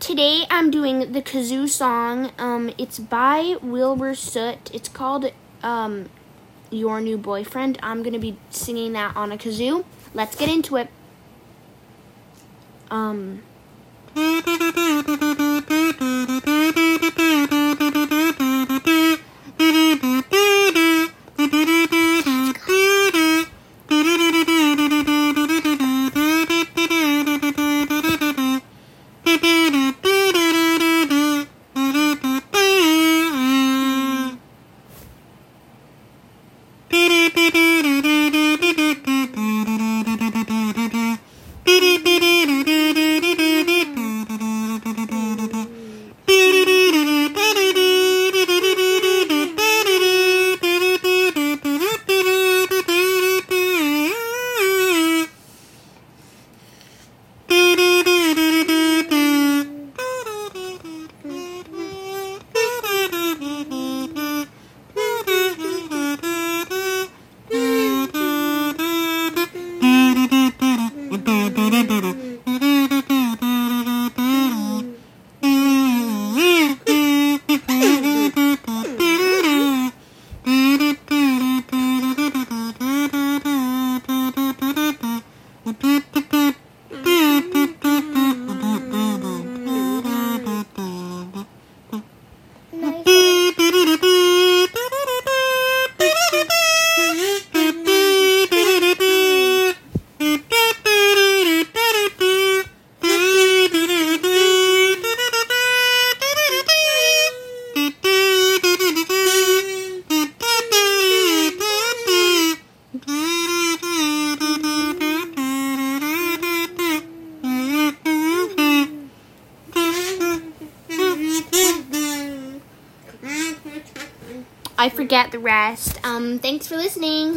today I'm doing the kazoo song. Um, it's by Wilbur Soot. It's called um, Your New Boyfriend. I'm gonna be singing that on a kazoo. Let's get into it. Um. タタタタタ I forget the rest. Um, thanks for listening.